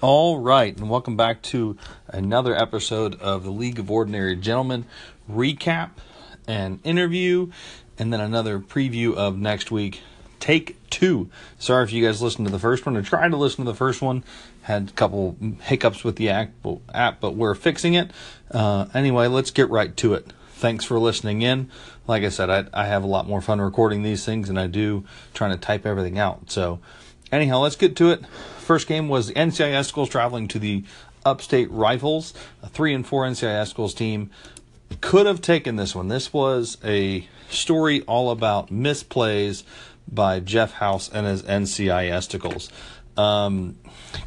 All right, and welcome back to another episode of the League of Ordinary Gentlemen recap and interview, and then another preview of next week. Take two. Sorry if you guys listened to the first one. or tried to listen to the first one, had a couple hiccups with the app, but we're fixing it. Uh, anyway, let's get right to it. Thanks for listening in. Like I said, I, I have a lot more fun recording these things than I do trying to type everything out. So, anyhow, let's get to it. First game was the NCIS schools traveling to the Upstate Rifles, a three and four NCIS schools team. Could have taken this one. This was a story all about misplays by Jeff House and his NCIS. Um,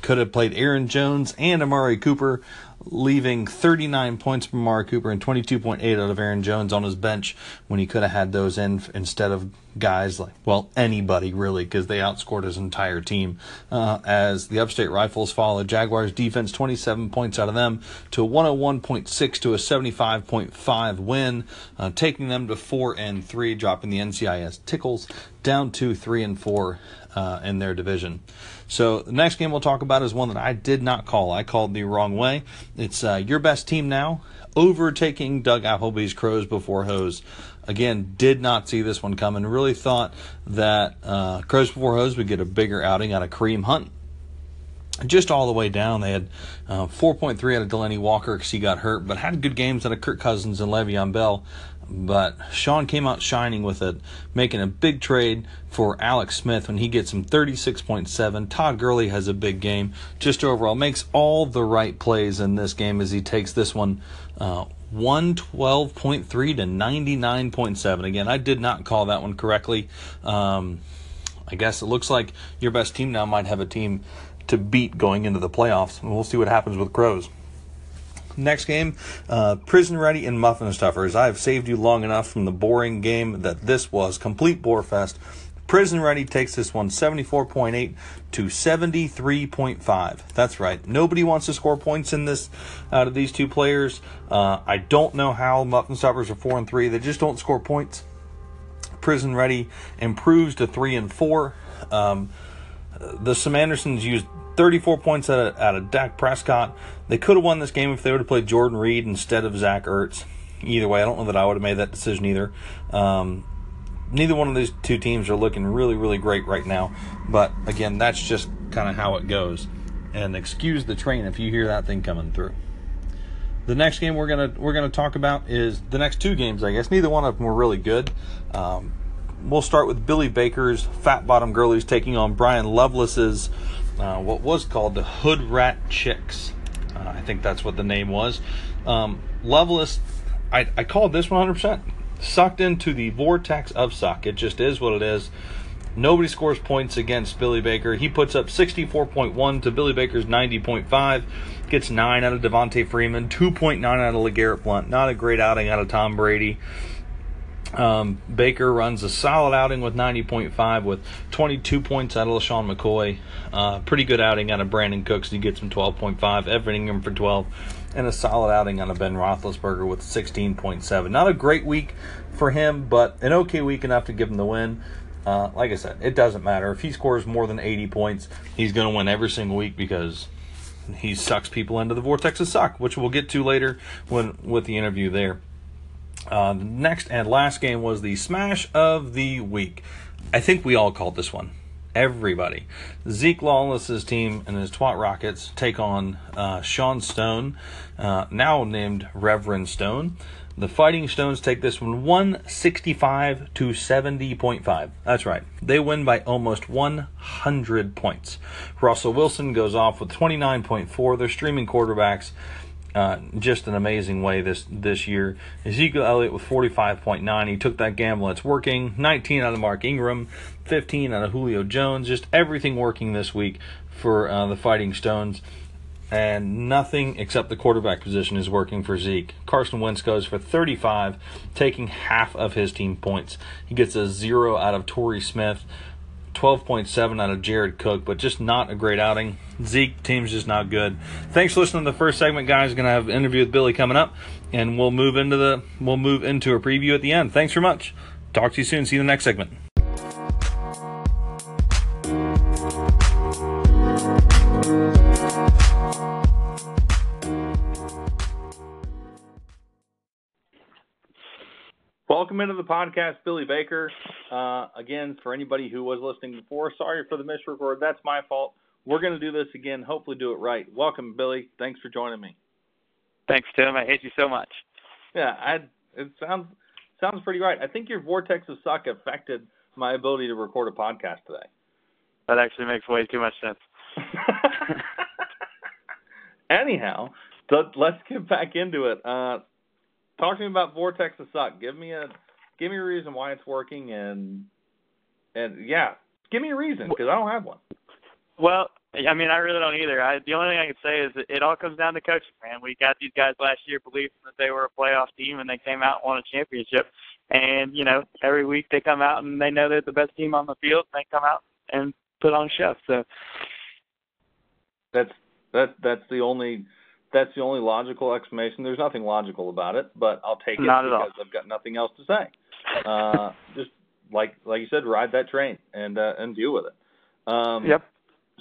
could have played Aaron Jones and Amari Cooper leaving 39 points from Amari Cooper and 22.8 out of Aaron Jones on his bench when he could have had those in instead of guys like, well, anybody really, because they outscored his entire team. Uh, as the Upstate Rifles followed Jaguars defense 27 points out of them to a 101.6 to a 75.5 win, uh, taking them to 4 and 3, dropping the NCIS Tickles down to 3 and 4 uh, in their division. So the next game we'll talk about is one that I did not call. I called the wrong way. It's uh, your best team now, overtaking Doug Appleby's Crows before Hose. Again, did not see this one coming. Really thought that uh, Crows before Hose would get a bigger outing out of Kareem Hunt just all the way down. They had uh, 4.3 out of Delanie Walker because he got hurt, but had good games out of Kirk Cousins and Le'Veon Bell. But Sean came out shining with it, making a big trade for Alex Smith when he gets him 36.7. Todd Gurley has a big game. Just overall, makes all the right plays in this game as he takes this one uh, 112.3 to 99.7. Again, I did not call that one correctly. Um, I guess it looks like your best team now might have a team to beat going into the playoffs. And we'll see what happens with Crows. Next game, uh, Prison Ready and Muffin Stuffers. I have saved you long enough from the boring game that this was. Complete bore fest. Prison Ready takes this one 74.8 to 73.5. That's right. Nobody wants to score points in this out of these two players. Uh, I don't know how Muffin Stuffers are 4 and 3. They just don't score points. Prison Ready improves to 3 and 4. Um, the Samandersons used 34 points out of, out of Dak Prescott. They could have won this game if they would have played Jordan Reed instead of Zach Ertz. Either way, I don't know that I would have made that decision either. Um, neither one of these two teams are looking really, really great right now. But again, that's just kind of how it goes. And excuse the train if you hear that thing coming through. The next game we're gonna we're gonna talk about is the next two games. I guess neither one of them were really good. Um, we'll start with Billy Baker's Fat Bottom Girlies taking on Brian Lovelace's uh, what was called the Hood Rat Chicks. Uh, I think that's what the name was. Um, Lovelace, I, I called this 100%. Sucked into the vortex of suck. It just is what it is. Nobody scores points against Billy Baker. He puts up 64.1 to Billy Baker's 90.5. Gets 9 out of Devonta Freeman, 2.9 out of LeGarrette Blount. Not a great outing out of Tom Brady. Um, Baker runs a solid outing with 90.5 with 22 points out of LeSean McCoy. Uh, pretty good outing out of Brandin Cooks. He gets him 12.5. Evan Engram for 12. And a solid outing on a Ben Roethlisberger with 16.7. Not a great week for him, but an okay week enough to give him the win. Uh, like I said, it doesn't matter. If he scores more than 80 points, he's going to win every single week because he sucks people into the vortex of suck, which we'll get to later when with the interview there. Uh, the next and last game was the smash of the week. I think we all called this one. Everybody. Zeke Lawless's team and his Twat Rockets take on uh, Sean Stone, uh, now named Reverend Stone. The Fighting Stones take this one 165 to 70.5. That's right. They win by almost 100 points. Russell Wilson goes off with 29.4. They're streaming quarterbacks uh, just an amazing way this this year. Ezekiel Elliott with 45.9. He took that gamble. It's working. 19 out of Mark Ingram, 15 out of Julio Jones. Just everything working this week for uh, the Fighting Stones. And nothing except the quarterback position is working for Zeke. Carson Wentz goes for 35, taking half of his team points. He gets a zero out of Torrey Smith. 12.7 out of Jared Cook, but just not a great outing. Zeke team's just not good. Thanks for listening to the first segment, guys. To have an interview with Billy coming up, and we'll move into the we'll move into a preview at the end. Thanks very much. Talk to you soon. See you in the next segment. Welcome into the podcast, Billy Baker. Uh, again, for anybody who was listening before, sorry for the misrecord. That's my fault. We're going to do this again. Hopefully, do it right. Welcome, Billy. Thanks for joining me. Thanks, Tim. I hate you so much. Yeah, I, it sounds sounds pretty right. I think your vortex of suck affected my ability to record a podcast today. That actually makes way too much sense. Anyhow, let's get back into it. Uh, talk to me about vortex of suck. Give me a give me a reason why it's working and and yeah, give me a reason because I don't have one. Well, I mean, I really don't either. I, the only thing I can say is it all comes down to coaching, man. We got these guys last year believing that they were a playoff team, and they came out and won a championship. And you know, every week they come out and they know they're the best team on the field. And they come out and put on a show. So that's that that's the only that's the only logical explanation. There's nothing logical about it, but I'll take it Not because I've got nothing else to say. Uh, just like like you said, ride that train and uh, and deal with it. Um, yep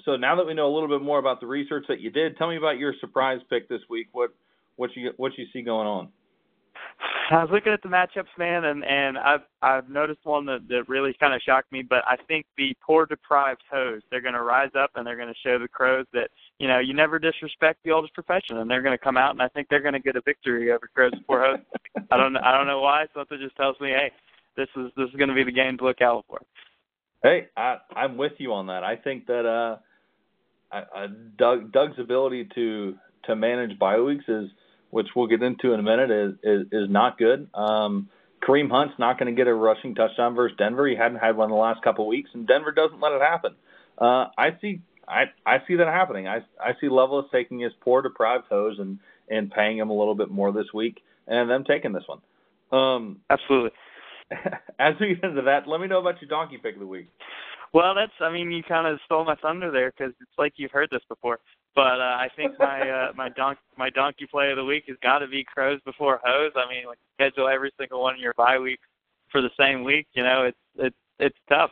so now that we know a little bit more about the research that you did, tell me about your surprise pick this week. What what you what you see going on? I was looking at the matchups, man, and and I've I've noticed one that that really kind of shocked me. But I think the poor deprived hose, they're going to rise up and they're going to show the crows that you know you never disrespect the oldest profession, and they're going to come out and I think they're going to get a victory over crows poor hose. I don't I don't know why. Something just tells me, hey, this is this is going to be the game to look out for. Hey, I I'm with you on that. I think that uh uh, Doug Doug's ability to to manage bye weeks is, which we'll get into in a minute, is is, is not good. Um, Kareem Hunt's not going to get a rushing touchdown versus Denver. He hadn't had one in the last couple of weeks, and Denver doesn't let it happen. Uh, I see I I see that happening. I I see Levis taking his poor deprived hose and and paying him a little bit more this week, and them taking this one. Um, Absolutely. As we get into that, let me know about your donkey pick of the week. Well, that's I mean you kind of stole my thunder there because it's like you've heard this before. But uh, I think my uh, my donk my donkey play of the week has got to be crows before hose. I mean, like schedule every single one of your bye weeks for the same week. You know, it's it's it's tough.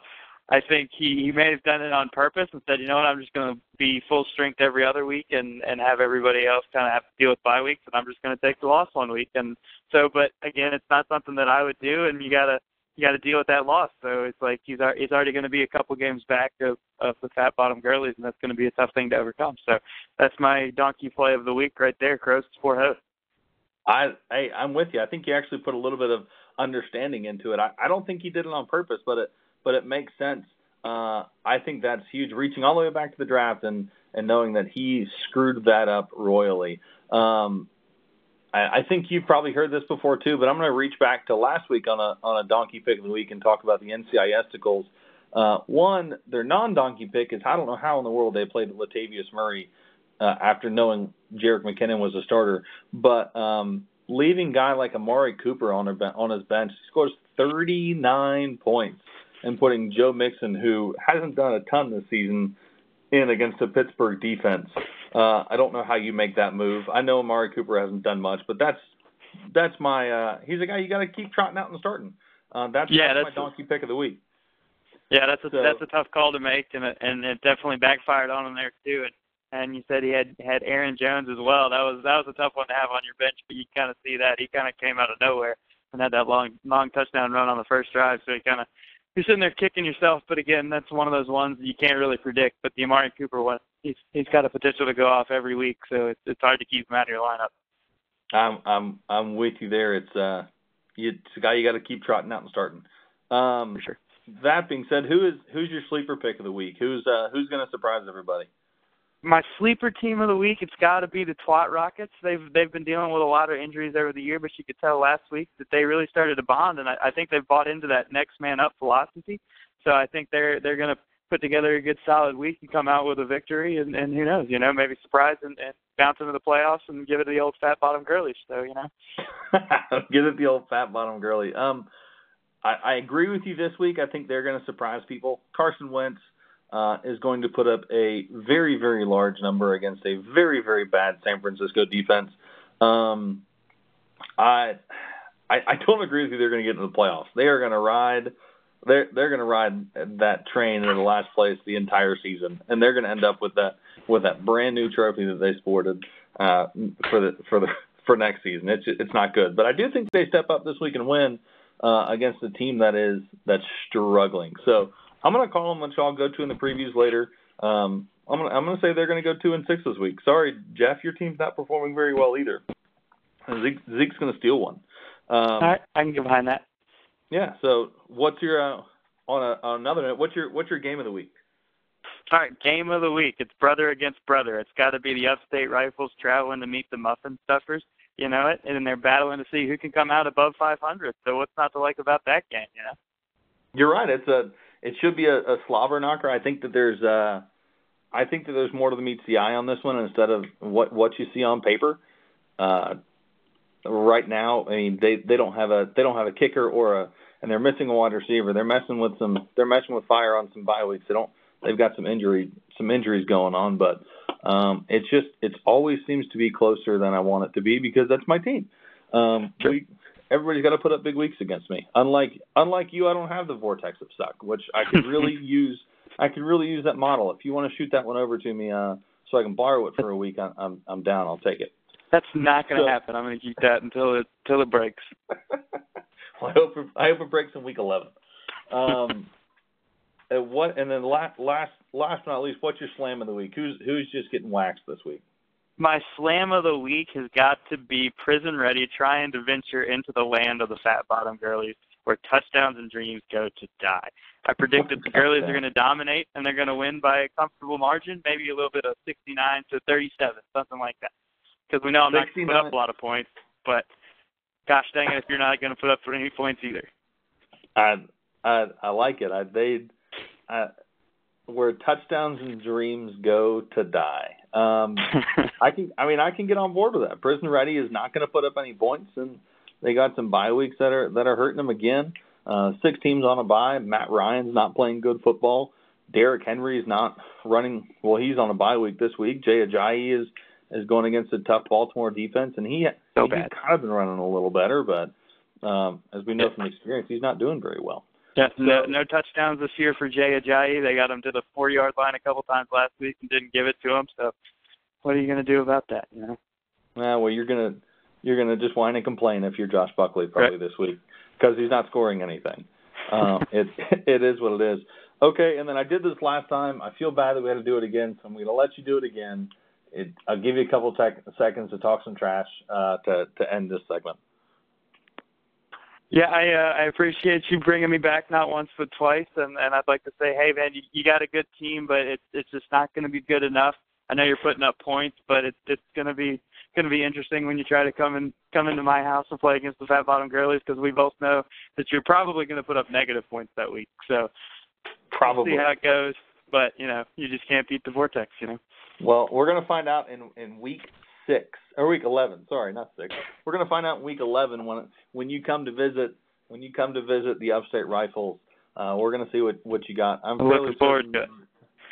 I think he he may have done it on purpose and said, you know what, I'm just going to be full strength every other week and and have everybody else kind of have to deal with bye weeks, and I'm just going to take the loss one week. And so, but again, it's not something that I would do, and you got to you got to deal with that loss. So it's like he's he's already going to be a couple games back of of the fat bottom girlies, and that's going to be a tough thing to overcome. So that's my donkey play of the week right there, Crows for host. Oh. I hey, I'm with you. I think you actually put a little bit of understanding into it. I, I don't think he did it on purpose, but it but it makes sense. Uh, I think that's huge. Reaching all the way back to the draft and and knowing that he screwed that up royally. Um, I, I think you've probably heard this before too, but I'm going to reach back to last week on a on a donkey pick of the week and talk about the NCIS esticles. Uh, one, their non-donkey pick is I don't know how in the world they played Latavius Murray uh, after knowing Jerick McKinnon was a starter, but um, leaving guy like Amari Cooper on, her, on his bench, he scores 39 points, and putting Joe Mixon, who hasn't done a ton this season, in against a Pittsburgh defense. Uh, I don't know how you make that move. I know Amari Cooper hasn't done much, but that's that's my uh, he's a guy you got to keep trotting out and starting. Uh, that's, yeah, that's, that's my donkey a, pick of the week. Yeah, that's a so, that's a tough call to make, and it, and it definitely backfired on him there too. And and you said he had had Aaron Jones as well. That was that was a tough one to have on your bench, but you kind of see that he kind of came out of nowhere and had that long long touchdown run on the first drive. So he kind of you're sitting there kicking yourself. But again, that's one of those ones that you can't really predict. But the Amari Cooper one, he's he's got a potential to go off every week, so it's it's hard to keep him out of your lineup. I'm I'm I'm with you there. It's uh, you, it's a guy you got to keep trotting out and starting. Um, For sure. That being said, who is who's your sleeper pick of the week? Who's uh who's going to surprise everybody? My sleeper team of the week, it's got to be the Twat Rockets. They've they've been dealing with a lot of injuries over the year, but you could tell last week that they really started to bond, and I, I think they've bought into that next man up philosophy. So I think they're they're going to put together a good solid week and come out with a victory, and, and who knows, you know, maybe surprise and, and bounce into the playoffs and give it the old fat bottom girly. So you know, give it the old fat bottom girly. Um, I, I agree with you this week. I think they're going to surprise people. Carson Wentz uh, is going to put up a very, very large number against a very, very bad San Francisco defense. Um, I, I, I don't agree with you. They're going to get into the playoffs. They are going to ride. They're they're going to ride that train in the last place the entire season, and they're going to end up with that with that brand new trophy that they sported uh, for the for the for next season. It's it's not good, but I do think they step up this week and win. uh, against a team that is that's struggling. So I'm going to call them, which I'll go to in the previews later. Um, I'm going to I'm going to say they're going to go two and six this week. Sorry, Jeff, your team's not performing very well either. Zeke, Zeke's going to steal one. Um, All right, I can get behind that. Yeah. So what's your uh, on, a, on another note? What's your what's your game of the week? All right, game of the week. It's brother against brother. It's got to be the Upstate Rifles traveling to meet the Muffin Stuffers. You know it, and they're battling to see who can come out above 500. So what's not to like about that game? You know. You're right. It's a it should be a, a slobber knocker. I think that there's uh I think that there's more to the meets the eye on this one instead of what what you see on paper. Uh, right now, I mean they they don't have a they don't have a kicker or a and they're missing a wide receiver. They're messing with some they're messing with fire on some bye weeks. They don't they've got some injury some injuries going on, but um, it's just it's always seems to be closer than I want it to be because that's my team. Um, sure. we, everybody's got to put up big weeks against me. Unlike unlike you, I don't have the vortex of suck, which I could really use. I could really use that model. If you want to shoot that one over to me, uh, so I can borrow it for a week, I'm I'm, I'm down. I'll take it. That's not going to so, happen. I'm going to keep that until it until it breaks. well, I hope it, I hope it breaks in week 11. Um, and what and then last last last but not least, what's your slam of the week? Who's who's just getting waxed this week? My slam of the week has got to be Prison Ready trying to venture into the land of the fat bottom girlies where touchdowns and dreams go to die. I predict that the girlies are going to dominate and they're going to win by a comfortable margin, maybe a little bit of 69 to 37, something like that. Because we know I'm 69. not going to put up a lot of points, but gosh dang it, if you're not going to put up any points either. I I I like it. I they I, where touchdowns and dreams go to die. Um, I can, I mean, I can get on board with that. Prison Ready is not going to put up any points, and they got some bye weeks that are that are hurting them again. Uh, six teams on a bye. Matt Ryan's not playing good football. Derrick Henry's not running. Well, he's on a bye week this week. Jay Ajayi is is going against a tough Baltimore defense, and he so he's bad. kind of been running a little better, but um, as we know from experience, he's not doing very well. Yeah, no, no touchdowns this year for Jay Ajayi. They got him to the four yard line a couple times last week and didn't give it to him. So, what are you going to do about that? You know. Uh, well, you're gonna you're gonna just whine and complain if you're Josh Buckley probably right. this week because he's not scoring anything. Um, it it is what it is. Okay, and then I did this last time. I feel bad that we had to do it again, so I'm going to let you do it again. It, I'll give you a couple tech, seconds to talk some trash uh, to to end this segment. Yeah, I uh, I appreciate you bringing me back not once but twice, and and I'd like to say, hey man, you, you got a good team, but it's it's just not going to be good enough. I know you're putting up points, but it's it's going to be going to be interesting when you try to come in come into my house and play against the Fat Bottom Girlies because we both know that you're probably going to put up negative points that week. So probably we'll see how it goes, but you know you just can't beat the vortex, you know. Well, we're going to find out in in week six or week eleven. Sorry, not six. We're going to find out in week eleven when when you come to visit when you come to visit the Upstate Rifles. Uh, we're going to see what what you got. I'm fairly looking forward certain, to it.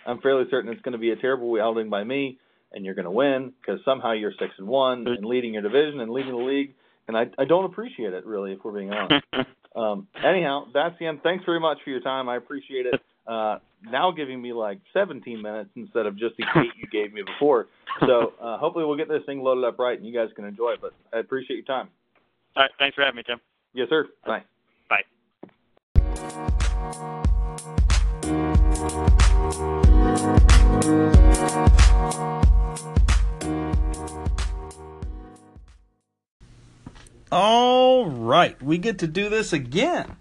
I'm fairly certain it's going to be a terrible outing by me, and you're going to win because somehow you're six and one and leading your division and leading the league. And I I don't appreciate it really, if we're being honest. um, anyhow, that's the end. Thanks very much for your time. I appreciate it. Uh, now giving me like 17 minutes instead of just the eight you gave me before. So uh, hopefully we'll get this thing loaded up right and you guys can enjoy it. But I appreciate your time. All right. Thanks for having me, Tim. Yes, sir. Bye. Bye. All right, we get to do this again.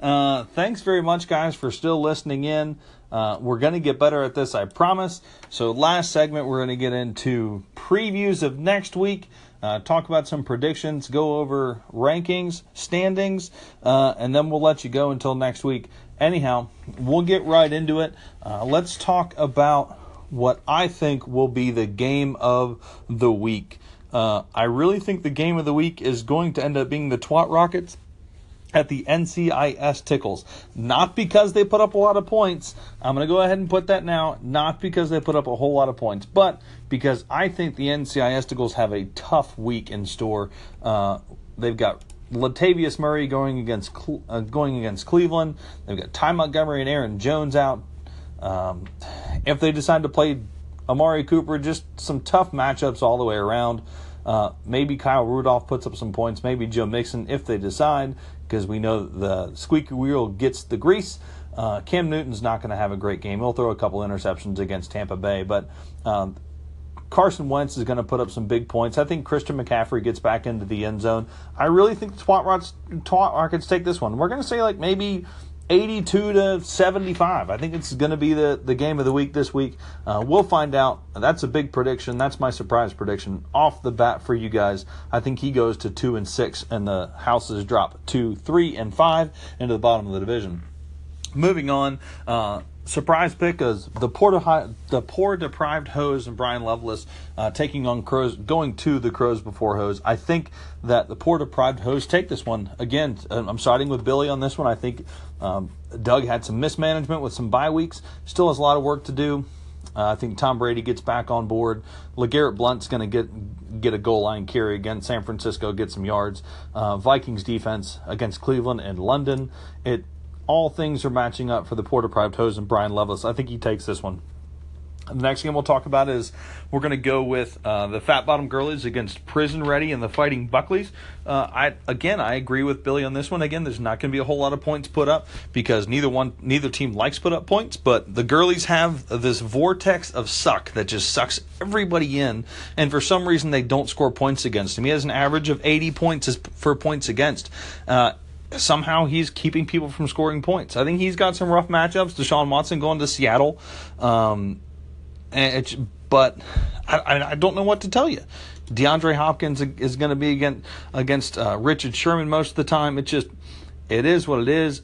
Uh, thanks very much, guys, for still listening in. Uh, we're going to get better at this, I promise. So, last segment, we're going to get into previews of next week, uh, talk about some predictions, go over rankings, standings, uh, and then we'll let you go until next week. Anyhow, we'll get right into it. Uh, let's talk about what I think will be the game of the week. I really think the game of the week is going to end up being the Twat Rockets at the NCIS Tickles. Not because they put up a lot of points. I'm going to go ahead and put that now. Not because they put up a whole lot of points, but because I think the NCIS Tickles have a tough week in store. Uh, they've got Latavius Murray going against uh, going against Cleveland. They've got Ty Montgomery and Aaron Jones out. Um, if they decide to play Amari Cooper, just some tough matchups all the way around. Uh, maybe Kyle Rudolph puts up some points. Maybe Joe Mixon if they decide, because we know the squeaky wheel gets the grease. Uh, Cam Newton's not going to have a great game. He'll throw a couple interceptions against Tampa Bay, but um, Carson Wentz is going to put up some big points. I think Christian McCaffrey gets back into the end zone. I really think the Twat, Rockets, Twat Rockets take this one. We're going to say like maybe 82 to 75. I think it's going to be the, the game of the week this week. Uh, we'll find out. That's a big prediction. That's my surprise prediction off the bat for you guys. I think he goes to 2 and 6, and the houses drop to 3 and 5 into the bottom of the division. Moving on, uh, surprise pick is the poor, the poor deprived hose and Brian Loveless uh, taking on crows, going to the crows before hose. I think that the poor deprived hose take this one again. I'm siding with Billy on this one. I think um, Doug had some mismanagement with some bye weeks. Still has a lot of work to do. Uh, I think Tom Brady gets back on board. LeGarrette Blount's going to get get a goal line carry against San Francisco, get some yards. Uh, Vikings defense against Cleveland and London. It all things are matching up for the Poor Deprived Hose and Brian Loveless. I think he takes this one. The next game we'll talk about is we're going to go with uh, the Fat Bottom Girlies against Prison Ready and the Fighting Buckleys. Uh, I again, I agree with Billy on this one. Again, there's not going to be a whole lot of points put up because neither one, neither team likes put up points. But the Girlies have this vortex of suck that just sucks everybody in, and for some reason they don't score points against him. He has an average of 80 points for points against. Uh, somehow he's keeping people from scoring points. I think he's got some rough matchups. Deshaun Watson going to Seattle, um, but I, I, don't know what to tell you. DeAndre Hopkins is going to be against against uh, Richard Sherman most of the time. It just it is what it is.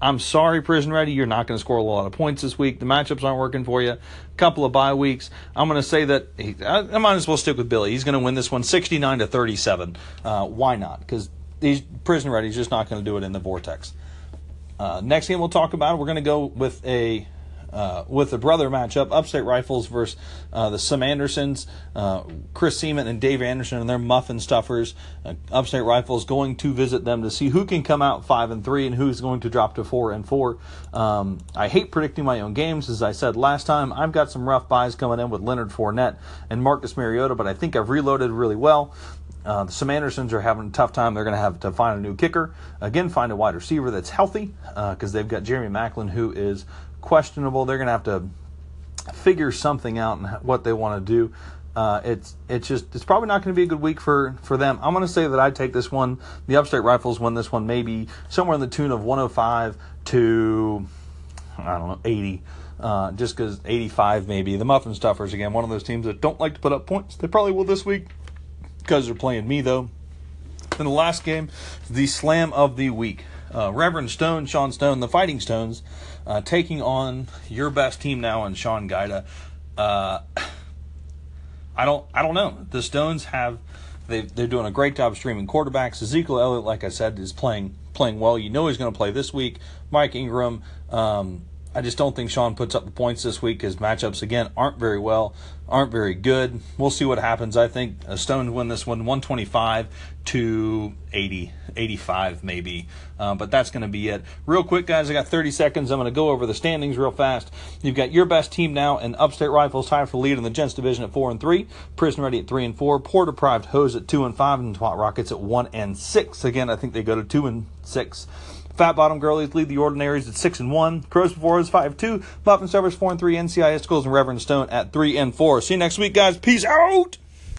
I'm sorry, Prison Ready, you're not going to score a lot of points this week. The matchups aren't working for you. A couple of bye weeks. I'm going to say that he, I, I, might as well stick with Billy. He's going to win this one 69 to 37. Uh, why not? Because these prison ready is just not going to do it in the vortex. Uh, next game we'll talk about, we're going to go with a uh, with the brother matchup, Upstate Rifles versus uh, the Sim Andersons, uh, Chris Seaman and Dave Anderson and their muffin stuffers. Uh, Upstate Rifles going to visit them to see who can come out five and three and who's going to drop to four and four. Um, I hate predicting my own games, as I said last time. I've got some rough buys coming in with Leonard Fournette and Marcus Mariota, but I think I've reloaded really well. Uh, the Sam Andersons are having a tough time. They're going to have to find a new kicker. Again, find a wide receiver that's healthy because uh, they've got Jeremy Maclin, who is questionable. They're going to have to figure something out and what they want to do. Uh, it's it's just it's probably not going to be a good week for for them. I'm going to say that I take this one. The Upstate Rifles win this one, maybe somewhere in the tune of 105 to I don't know 80. Uh, just because 85 maybe. The Muffin Stuffers again, one of those teams that don't like to put up points. They probably will this week because they're playing me though. In the last game, the slam of the week. Uh, Reverend Stone, Sean Stone, the Fighting Stones, uh, taking on your best team now and Sean Gaida. Uh, I don't, I don't know. The Stones have, they they're doing a great job streaming quarterbacks. Ezekiel Elliott, like I said, is playing playing well. You know he's going to play this week. Mike Ingram. Um, I just don't think Sean puts up the points this week. His matchups again aren't very well, aren't very good. We'll see what happens. I think Stone win this one 125 to 80, 85 maybe. Uh, but that's going to be it. Real quick, guys, I got 30 seconds. I'm going to go over the standings real fast. You've got your best team now, and Upstate Rifles tied for lead in the Gents division at four and three. Prison Ready at three and four. Poor Deprived Hose at two and five, and Twat Rockets at one and six. Again, I think they go to two and six. Fat Bottom Girlies lead the Ordinaries at six and one. Crows before is five two. Muffin Stuffers four and three. NCIS Schools and Reverend Stone at three and four. See you next week, guys. Peace out.